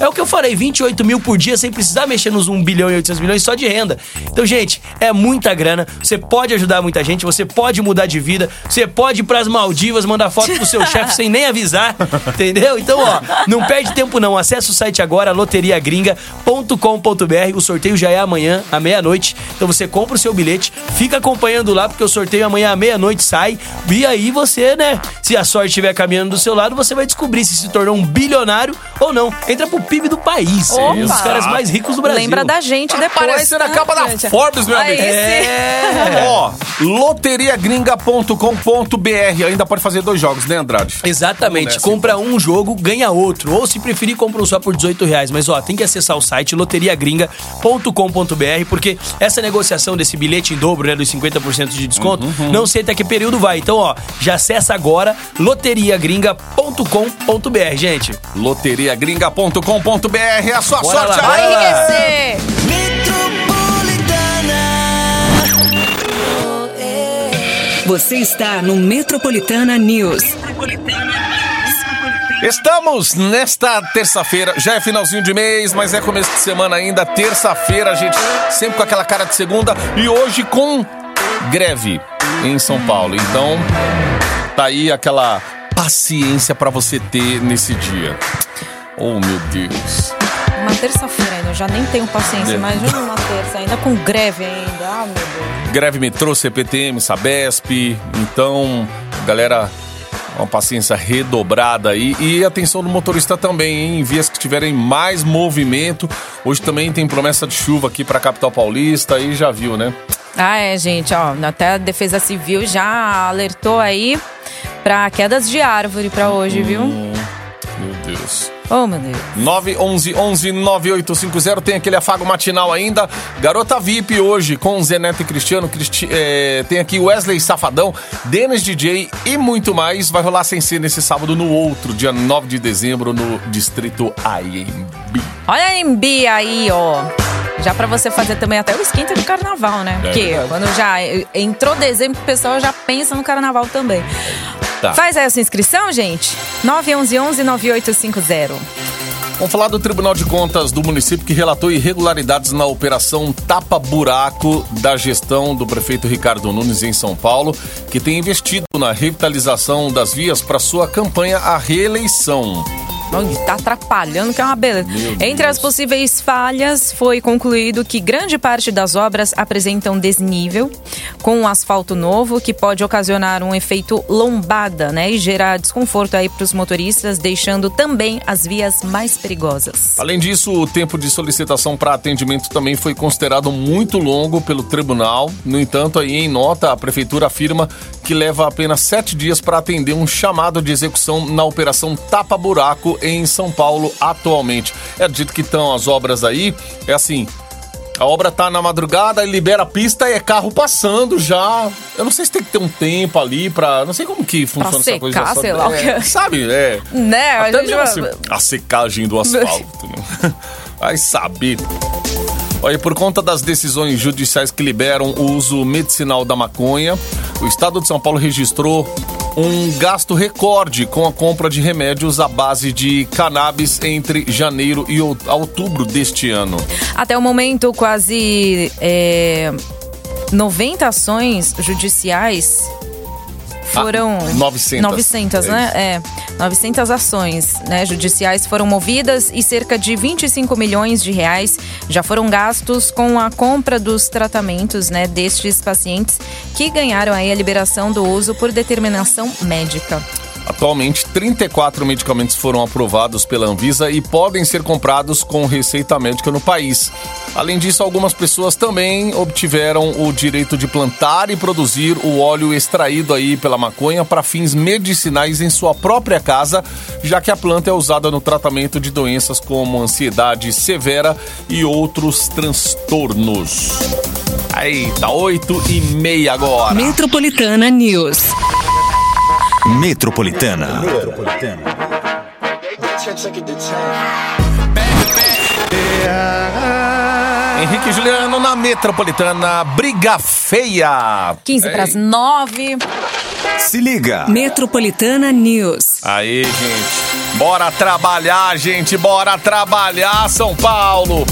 [SPEAKER 8] É o que eu falei, 28 mil por dia sem precisar mexer nos 1 bilhão e 800 milhões só de renda. Então, gente, é muita grana. Você pode ajudar muita gente, você pode mudar de vida, você pode ir pras Maldivas, mandar foto pro seu chefe sem nem avisar, entendeu? Então, ó, não perde tempo não. Acesse o site agora, loteriagringa.com.br. O sorteio já é amanhã, à meia-noite. Então você compra o seu bilhete, fica acompanhando lá, porque o sorteio amanhã à meia-noite sai. E aí você, né, se a sorte estiver caminhando do seu lado, você vai descobrir se se tornou um bilionário ou não. Entra pro PIB do país.
[SPEAKER 4] Opa!
[SPEAKER 8] Um dos caras mais ricos do Brasil.
[SPEAKER 4] Lembra da gente depois.
[SPEAKER 3] Aparecer na
[SPEAKER 4] tá,
[SPEAKER 3] capa da? Forbes, meu amigo.
[SPEAKER 8] É.
[SPEAKER 3] Ó, loteriagringa.com.br. Ainda pode fazer dois jogos, né, Andrade?
[SPEAKER 8] Exatamente. Compra um jogo, ganha outro. Ou se preferir, compra um só por 18 reais. Mas ó, tem que acessar o site loteriagringa.com.br, porque essa negociação desse bilhete em dobro, né, dos 50% de desconto,
[SPEAKER 3] Uhum.
[SPEAKER 8] não sei até que período vai. Então, ó, já acessa agora loteriagringa.com.br, gente.
[SPEAKER 3] É a sua
[SPEAKER 8] Bora
[SPEAKER 3] sorte
[SPEAKER 8] lá,
[SPEAKER 4] Vai
[SPEAKER 3] aí.
[SPEAKER 8] lá.
[SPEAKER 4] enriquecer.
[SPEAKER 1] Você está no Metropolitana News.
[SPEAKER 3] Estamos nesta terça-feira, já é finalzinho de mês, mas é começo de semana ainda, terça-feira, gente, sempre com aquela cara de segunda e hoje com greve em São Paulo. Então, tá aí aquela paciência pra você ter nesse dia. Oh, meu Deus.
[SPEAKER 4] Uma terça-feira ainda, eu já nem tenho paciência,
[SPEAKER 3] É.
[SPEAKER 4] imagina uma terça, ainda com greve ainda. Ah, meu Deus.
[SPEAKER 3] Greve metrô, CPTM, Sabesp. Então, galera, uma paciência redobrada aí. E atenção do motorista também, hein? Em vias que tiverem mais movimento. Hoje também tem promessa de chuva aqui pra capital paulista. Aí já viu, né?
[SPEAKER 4] Ah, é, gente, ó, até a Defesa Civil já alertou aí pra quedas de árvore pra hoje, viu?
[SPEAKER 3] Hum, Deus.
[SPEAKER 4] Oh, meu Deus.
[SPEAKER 3] 911 11 9850 tem aquele afago matinal ainda. Garota VIP hoje com Zé Neto e Cristiano. Cristi é, tem aqui Wesley Safadão, Denis DJ e muito mais. Vai rolar sem ser nesse sábado no outro, dia 9 de dezembro, no distrito AMB.
[SPEAKER 4] Olha a MB aí, ó. Já pra você fazer também até o esquenta de carnaval, né? Porque
[SPEAKER 3] verdade.
[SPEAKER 4] quando já entrou dezembro, o pessoal já pensa no carnaval também.
[SPEAKER 3] Tá.
[SPEAKER 4] Faz aí a sua inscrição, gente. 911-9850.
[SPEAKER 3] Vamos falar do Tribunal de Contas do município que relatou irregularidades na operação Tapa Buraco da gestão do prefeito Ricardo Nunes em São Paulo, que tem investido na revitalização das vias para sua campanha à reeleição.
[SPEAKER 4] Onde tá atrapalhando, que é uma beleza. Entre as possíveis falhas, foi concluído que grande parte das obras apresentam desnível, com um asfalto novo, que pode ocasionar um efeito lombada, né? E gerar desconforto aí para os motoristas, deixando também as vias mais perigosas.
[SPEAKER 3] Além disso, o tempo de solicitação para atendimento também foi considerado muito longo pelo tribunal. No entanto, aí em nota, a prefeitura afirma que leva apenas sete dias para atender um chamado de execução na operação Tapa Buraco em São Paulo atualmente. É dito que estão as obras aí, é assim. A obra tá na madrugada, libera a pista e é carro passando já. Eu não sei se tem que ter um tempo ali pra. Não sei como que funciona essa coisa.
[SPEAKER 4] secar,
[SPEAKER 3] só-
[SPEAKER 4] sei lá
[SPEAKER 3] é,
[SPEAKER 4] que-
[SPEAKER 3] Sabe? É.
[SPEAKER 4] Né? A
[SPEAKER 3] Até
[SPEAKER 4] gente
[SPEAKER 3] mesmo
[SPEAKER 4] vai-
[SPEAKER 3] assim, a secagem do asfalto, né? Vai saber. Olha, por conta das decisões judiciais que liberam o uso medicinal da maconha, o estado de São Paulo registrou um gasto recorde com a compra de remédios à base de cannabis entre janeiro e out- outubro deste ano.
[SPEAKER 4] Até o momento, quase é, 90 ações judiciais foram...
[SPEAKER 3] Ah, 900.
[SPEAKER 4] 900,
[SPEAKER 3] É
[SPEAKER 4] né? É, 900 ações né, judiciais foram movidas e cerca de 25 milhões de reais já foram gastos com a compra dos tratamentos né, destes pacientes que ganharam aí a liberação do uso por determinação médica.
[SPEAKER 3] Atualmente, 34 medicamentos foram aprovados pela Anvisa e podem ser comprados com receita médica no país. Além disso, algumas pessoas também obtiveram o direito de plantar e produzir o óleo extraído aí pela maconha para fins medicinais em sua própria casa, já que a planta é usada no tratamento de doenças como ansiedade severa e outros transtornos. Eita, 8 e meia agora.
[SPEAKER 1] Metropolitana News.
[SPEAKER 2] Metropolitana.
[SPEAKER 3] Henrique e Juliano na Metropolitana, briga feia.
[SPEAKER 4] 15 para as 9.
[SPEAKER 2] Se liga.
[SPEAKER 1] Metropolitana News.
[SPEAKER 3] Aí, gente. Bora trabalhar, gente. Bora trabalhar, São Paulo.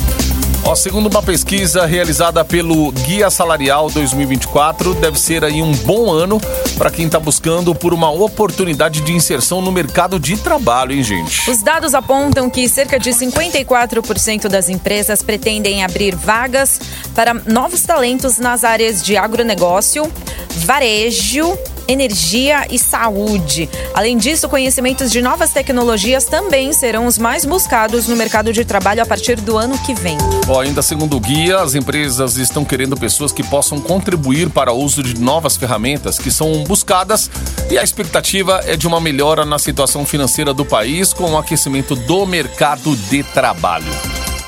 [SPEAKER 3] Ó, segundo uma pesquisa realizada pelo Guia Salarial 2024, deve ser aí um bom ano para quem está buscando por uma oportunidade de inserção no mercado de trabalho, hein, gente?
[SPEAKER 4] Os dados apontam que cerca de 54% das empresas pretendem abrir vagas para novos talentos nas áreas de agronegócio, varejo, energia e saúde. Além disso, conhecimentos de novas tecnologias também serão os mais buscados no mercado de trabalho a partir do ano que vem.
[SPEAKER 3] Ó, ainda segundo o guia, as empresas estão querendo pessoas que possam contribuir para o uso de novas ferramentas que são buscadas e a expectativa é de uma melhora na situação financeira do país com o aquecimento do mercado de trabalho.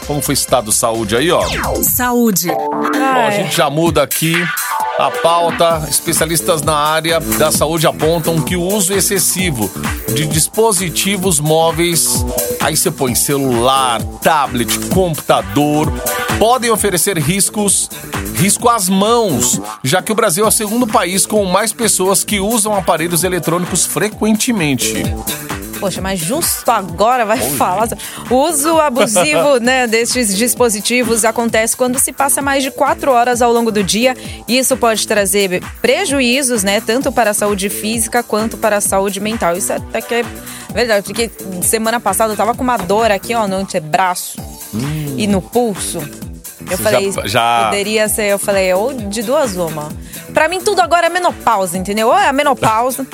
[SPEAKER 3] Como foi citado saúde aí, ó?
[SPEAKER 1] Saúde.
[SPEAKER 3] Ó, a gente já muda aqui a pauta. Especialistas na área da saúde apontam que o uso excessivo de dispositivos móveis, aí você põe celular, tablet, computador, podem oferecer riscos, risco às mãos, já que o Brasil é o segundo país com mais pessoas que usam aparelhos eletrônicos frequentemente.
[SPEAKER 4] Poxa, mas justo agora vai falar. O uso abusivo né, destes dispositivos acontece quando se passa mais de quatro horas ao longo do dia. E isso pode trazer prejuízos, né? Tanto para a saúde física quanto para a saúde mental. Isso até que é verdade, porque semana passada eu tava com uma dor aqui, ó, no antebraço e no pulso. Eu
[SPEAKER 3] Você
[SPEAKER 4] falei,
[SPEAKER 3] já- já-
[SPEAKER 4] poderia ser, eu falei, ou de duas uma. Pra mim tudo agora é menopausa, entendeu? Ou é a menopausa,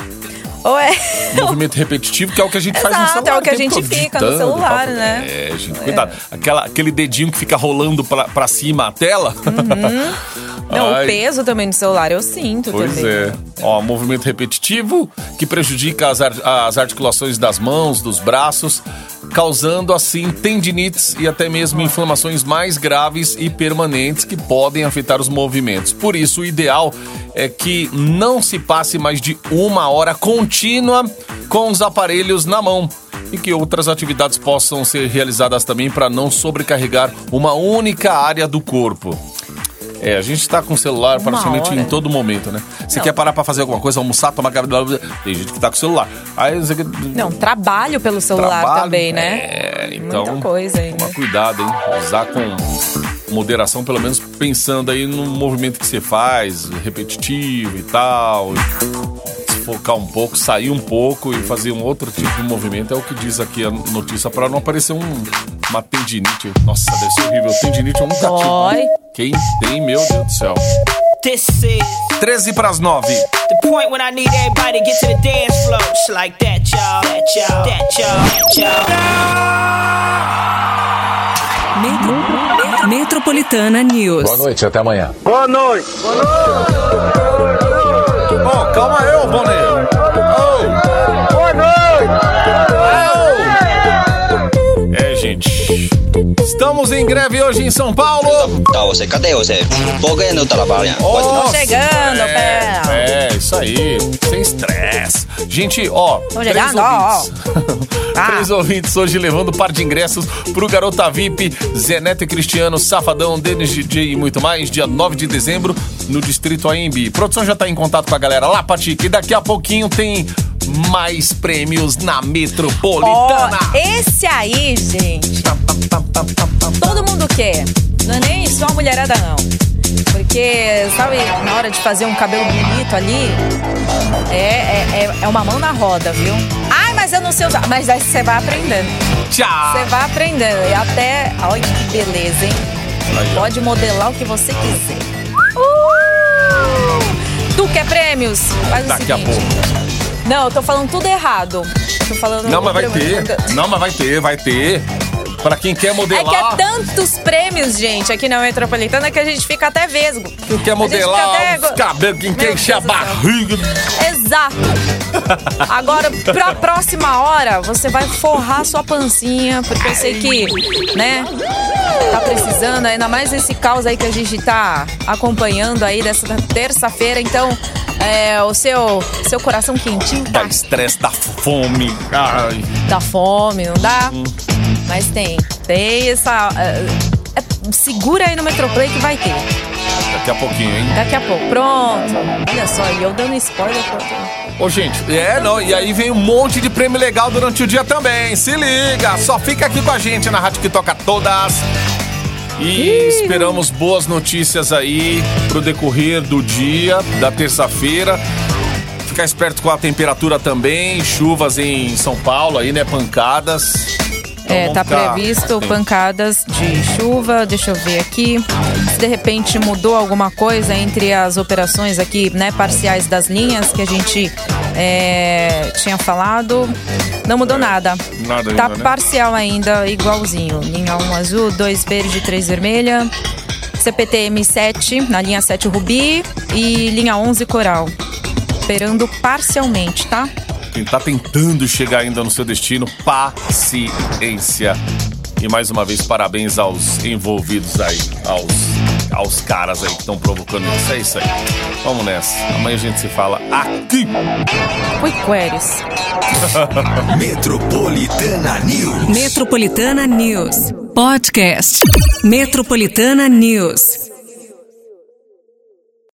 [SPEAKER 4] ou é
[SPEAKER 3] Movimento repetitivo, que é o que a gente faz no
[SPEAKER 4] Exato,
[SPEAKER 3] celular.
[SPEAKER 4] é o que a gente fica no celular,
[SPEAKER 3] tal.
[SPEAKER 4] né?
[SPEAKER 3] É, gente, cuidado. Aquela, aquele dedinho que fica rolando pra, pra cima a tela.
[SPEAKER 4] Não,
[SPEAKER 3] Ai.
[SPEAKER 4] o peso também no celular eu sinto
[SPEAKER 3] Pois
[SPEAKER 4] também.
[SPEAKER 3] é. Ó, movimento repetitivo que prejudica as, ar- as articulações das mãos, dos braços, causando assim tendinites e até mesmo inflamações mais graves e permanentes que podem afetar os movimentos. Por isso, o ideal é que não se passe mais de uma hora contínua com os aparelhos na mão. E que outras atividades possam ser realizadas também para não sobrecarregar uma única área do corpo. É, a gente tá com o celular praticamente
[SPEAKER 4] hora.
[SPEAKER 3] em todo momento, né? Você
[SPEAKER 4] Não.
[SPEAKER 3] quer parar pra fazer alguma coisa, almoçar, tomar café, blá. tem gente que tá com o celular. Aí você
[SPEAKER 4] Não, trabalho pelo celular
[SPEAKER 3] trabalho,
[SPEAKER 4] também, né?
[SPEAKER 3] É, então,
[SPEAKER 4] Muita coisa ainda.
[SPEAKER 3] Toma cuidado, hein? Usar com moderação, pelo menos pensando aí no movimento que você faz, repetitivo e tal. Focar um pouco, sair um pouco e fazer um outro tipo de movimento é o que diz aqui a notícia pra não aparecer um, uma tendinite. Nossa, deve ser horrível. Tendinite eu nunca tive. Quem tem, meu Deus do céu.
[SPEAKER 9] This is
[SPEAKER 3] 13 pras 9.
[SPEAKER 9] the point when I need everybody to get to the dance floor. Just like that, y'all. That, y'all. That, y'all. That, y'all.
[SPEAKER 1] Metro- Metropolitana News.
[SPEAKER 10] Boa noite, até amanhã.
[SPEAKER 6] Boa noite.
[SPEAKER 3] Ó, calma aí, ô Boné.
[SPEAKER 6] Boa
[SPEAKER 3] Estamos em greve hoje em São Paulo.
[SPEAKER 5] Tá, você, cadê você? Que não trabalha?
[SPEAKER 3] Nossa,
[SPEAKER 4] chegando,
[SPEAKER 3] é,
[SPEAKER 4] pé.
[SPEAKER 3] é, isso aí, sem estresse. Gente, ó,
[SPEAKER 4] Tô
[SPEAKER 3] três
[SPEAKER 4] chegando, ó,
[SPEAKER 3] ouvintes.
[SPEAKER 4] Ah.
[SPEAKER 3] Três ouvintes hoje levando um par de ingressos pro Garota VIP, Zé Neto e Cristiano, Safadão, Denis DJ e muito mais, dia 9 de dezembro, no Distrito AMB. Produção já tá em contato com a galera lá, Patica, e daqui a pouquinho tem mais prêmios na Metropolitana.
[SPEAKER 4] esse aí, gente. Todo mundo quer. Não é nem só a mulherada, não. Porque, sabe, na hora de fazer um cabelo bonito ali, é, é, é- é uma mão na roda, viu? Ai, mas eu não sei usar. Mas aí você vai aprendendo.
[SPEAKER 3] Tchau.
[SPEAKER 4] Você vai aprendendo. E até. Olha que beleza, hein? Pode modelar o que você quiser. Uh! Tu quer prêmios? Faz o
[SPEAKER 3] Daqui a
[SPEAKER 4] seguinte.
[SPEAKER 3] pouco.
[SPEAKER 4] Não, eu tô falando tudo errado. Tô falando
[SPEAKER 3] Não, mas vai ter. Não, mas vai ter, vai ter. Pra quem quer
[SPEAKER 4] É
[SPEAKER 3] modelar.
[SPEAKER 4] que é tantos prêmios, gente, aqui na Metropolitana que a gente fica até vesgo.
[SPEAKER 3] Quem quer modelar
[SPEAKER 4] A gente fica
[SPEAKER 3] os
[SPEAKER 4] até-
[SPEAKER 3] cabelos, quem quer encher a barriga.
[SPEAKER 4] Exato. Agora, pra próxima hora, você vai forrar sua pancinha, porque eu sei que, né, tá precisando, ainda mais esse caos aí que a gente tá acompanhando aí dessa terça-feira. Então, é, o seu, seu coração quentinho
[SPEAKER 3] Dá
[SPEAKER 4] tá,
[SPEAKER 3] estresse, dá fome. Ai.
[SPEAKER 4] dá fome, não dá? Mas tem, tem essa... é, é, segura aí no Metroplay que vai ter.
[SPEAKER 3] Daqui a pouquinho, hein?
[SPEAKER 4] Daqui a pouco. Pronto. Olha só, e eu dando spoiler. Pronto.
[SPEAKER 3] Ô, gente, é, não, e aí vem um monte de prêmio legal durante o dia também. Se liga, só fica aqui com a gente na Rádio que toca todas. E esperamos boas notícias aí pro decorrer do dia, da terça-feira. Ficar esperto com a temperatura também, chuvas em São Paulo aí, né? Pancadas. Então
[SPEAKER 4] É, tá previsto pancadas de chuva. Deixa eu ver aqui. Se de repente mudou alguma coisa entre as operações aqui, né, parciais das linhas que a gente é, tinha falado. Não mudou nada.
[SPEAKER 3] nada
[SPEAKER 4] Tá
[SPEAKER 3] ainda, né?
[SPEAKER 4] parcial ainda, igualzinho. Linha 1 azul, 2 verde, 3 vermelha. CPTM 7, na linha 7 rubi. E linha 11 coral. Operando parcialmente, tá?
[SPEAKER 3] Quem tá tentando chegar ainda no seu destino, paciência. E mais uma vez, parabéns aos envolvidos aí, aos, aos caras aí que estão provocando isso. É isso aí. Vamos nessa. Amanhã a gente se fala aqui.
[SPEAKER 4] Fui queries.
[SPEAKER 2] Metropolitana News.
[SPEAKER 1] Metropolitana News. Podcast. Metropolitana News.